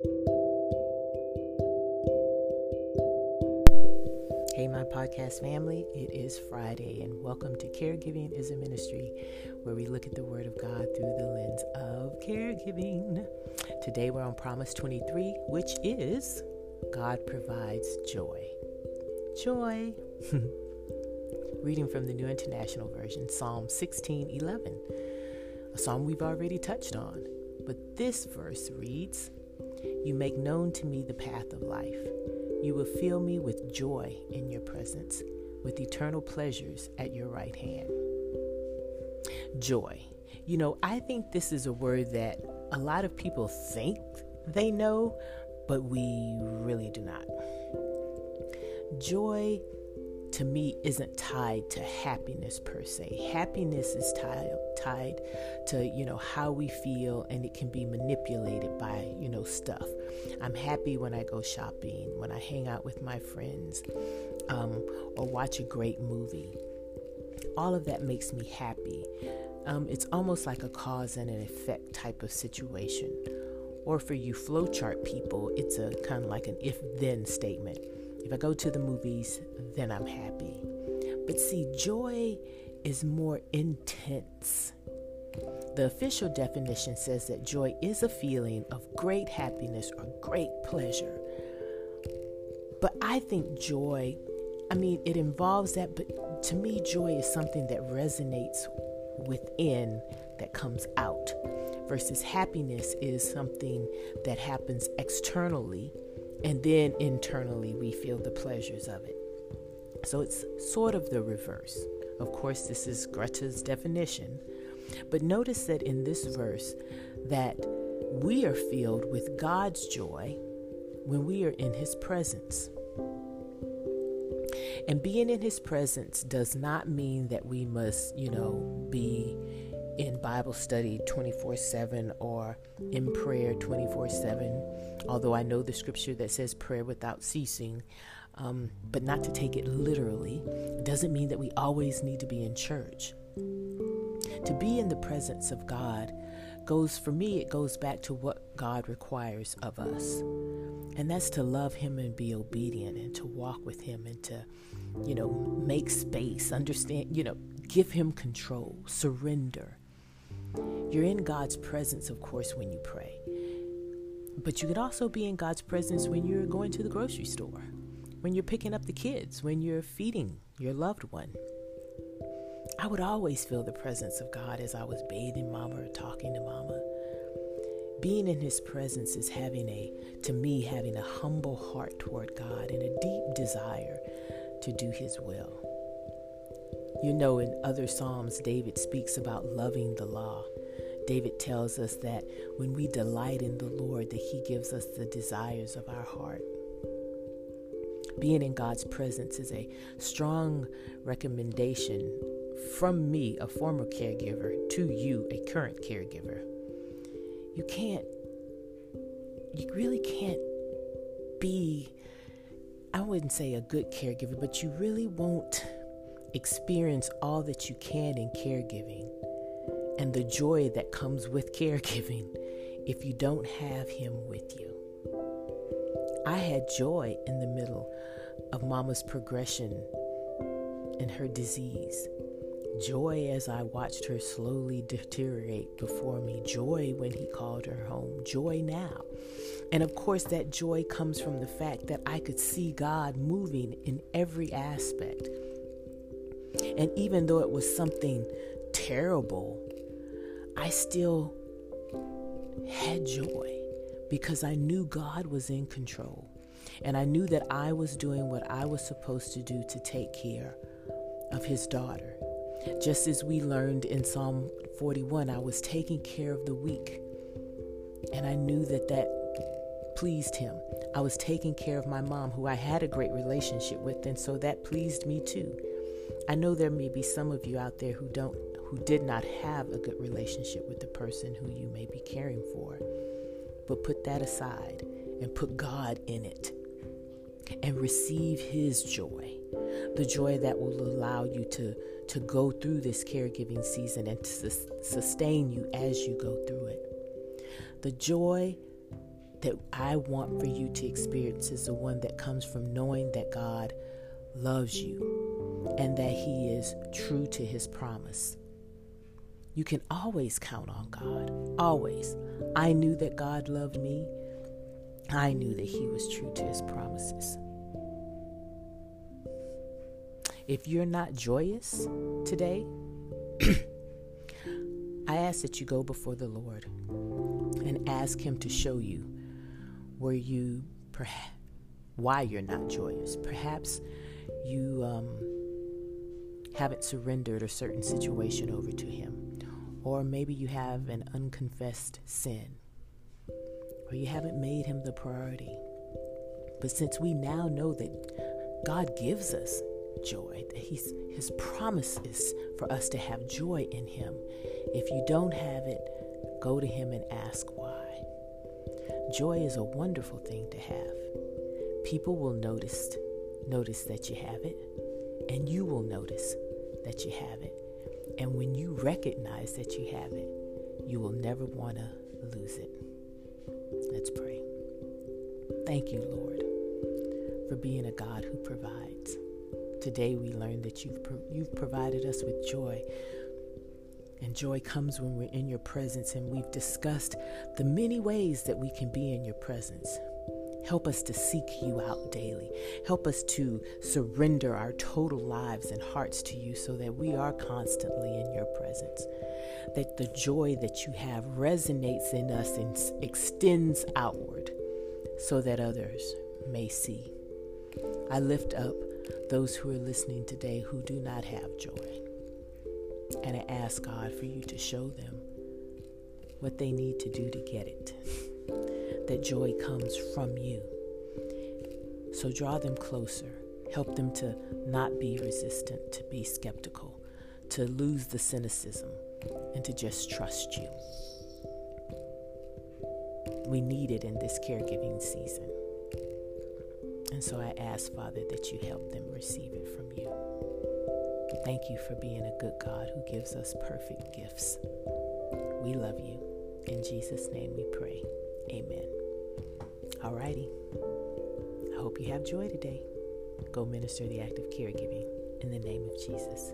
Hey, my podcast family, it is Friday, and welcome to Caregiving is a Ministry, where we look at the Word of God through the lens of caregiving. Today we're on Promise 23, which is God provides joy. Joy. Reading from the New International Version, Psalm 16 11, a psalm we've already touched on. But this verse reads, You make known to me the path of life. You will fill me with joy in your presence, with eternal pleasures at your right hand. Joy. You know, I think this is a word that a lot of people think they know, but we really do not. Joy to me isn't tied to happiness per se. Happiness is tied tied to, you know, how we feel and it can be manipulated by, you know, stuff. I'm happy when I go shopping, when I hang out with my friends, um, or watch a great movie. All of that makes me happy. Um, it's almost like a cause and an effect type of situation. Or for you flowchart people, it's a kind of like an if then statement. If I go to the movies, then I'm happy. But see, joy is more intense. The official definition says that joy is a feeling of great happiness or great pleasure. But I think joy, I mean, it involves that, but to me, joy is something that resonates within that comes out, versus happiness is something that happens externally, and then internally we feel the pleasures of it. So it's sort of the reverse. Of course, this is Greta's definition. But notice that in this verse that we are filled with God's joy when we are in his presence. And being in his presence does not mean that we must, you know, be Bible study 24 7 or in prayer 24 7. Although I know the scripture that says prayer without ceasing, um, but not to take it literally, doesn't mean that we always need to be in church. To be in the presence of God goes, for me, it goes back to what God requires of us. And that's to love Him and be obedient and to walk with Him and to, you know, make space, understand, you know, give Him control, surrender. You're in God's presence, of course, when you pray. But you could also be in God's presence when you're going to the grocery store when you're picking up the kids, when you're feeding your loved one. I would always feel the presence of God as I was bathing mama or talking to mama. Being in his presence is having a, to me, having a humble heart toward God and a deep desire to do his will. You know, in other Psalms, David speaks about loving the law. David tells us that when we delight in the Lord, that he gives us the desires of our heart being in God's presence is a strong recommendation from me, a former caregiver, to you, a current caregiver. You can't, you really can't be, I wouldn't say a good caregiver, but you really won't experience all that you can in caregiving and the joy that comes with caregiving if you don't have Him with you. I had joy in the middle of Mama's progression and her disease. Joy as I watched her slowly deteriorate before me. Joy when he called her home. Joy now. And of course, that joy comes from the fact that I could see God moving in every aspect. And even though it was something terrible, I still had joy because I knew God was in control. And I knew that I was doing what I was supposed to do to take care of his daughter. Just as we learned in Psalm 41, I was taking care of the weak. And I knew that that pleased him. I was taking care of my mom, who I had a great relationship with, and so that pleased me too. I know there may be some of you out there who don't who did not have a good relationship with the person who you may be caring for. But put that aside and put God in it and receive His joy. The joy that will allow you to, to go through this caregiving season and to sustain you as you go through it. The joy that I want for you to experience is the one that comes from knowing that God loves you and that He is true to His promise. You can always count on God. Always. I knew that God loved me. I knew that He was true to His promises. If you're not joyous today, I ask that you go before the Lord and ask Him to show you where you, perhaps, why you're not joyous. Perhaps you um, haven't surrendered a certain situation over to Him, or maybe you have an unconfessed sin, or you haven't made Him the priority. But since we now know that God gives us joy, that He's His promise is for us to have joy in Him. If you don't have it, go to Him and ask why. Joy is a wonderful thing to have. People will notice notice that you have it, and you will notice that you have it. And when you recognize that you have it, you will never want to lose it. Let's pray. Thank you, Lord, for being a God who provides. Today we learned that you've, pro- you've provided us with joy. And joy comes when we're in your presence, and we've discussed the many ways that we can be in your presence. Help us to seek you out daily. Help us to surrender our total lives and hearts to you so that we are constantly in your presence. That the joy that you have resonates in us and extends outward so that others may see. I lift up those who are listening today who do not have joy. And I ask God for you to show them what they need to do to get it. That joy comes from you. So draw them closer. Help them to not be resistant, to be skeptical, to lose the cynicism, and to just trust you. We need it in this caregiving season. And so I ask, Father, that you help them receive it from you. Thank you for being a good God who gives us perfect gifts. We love you. In Jesus' name we pray. Amen. Alrighty. I hope you have joy today. Go minister the act of caregiving in the name of Jesus.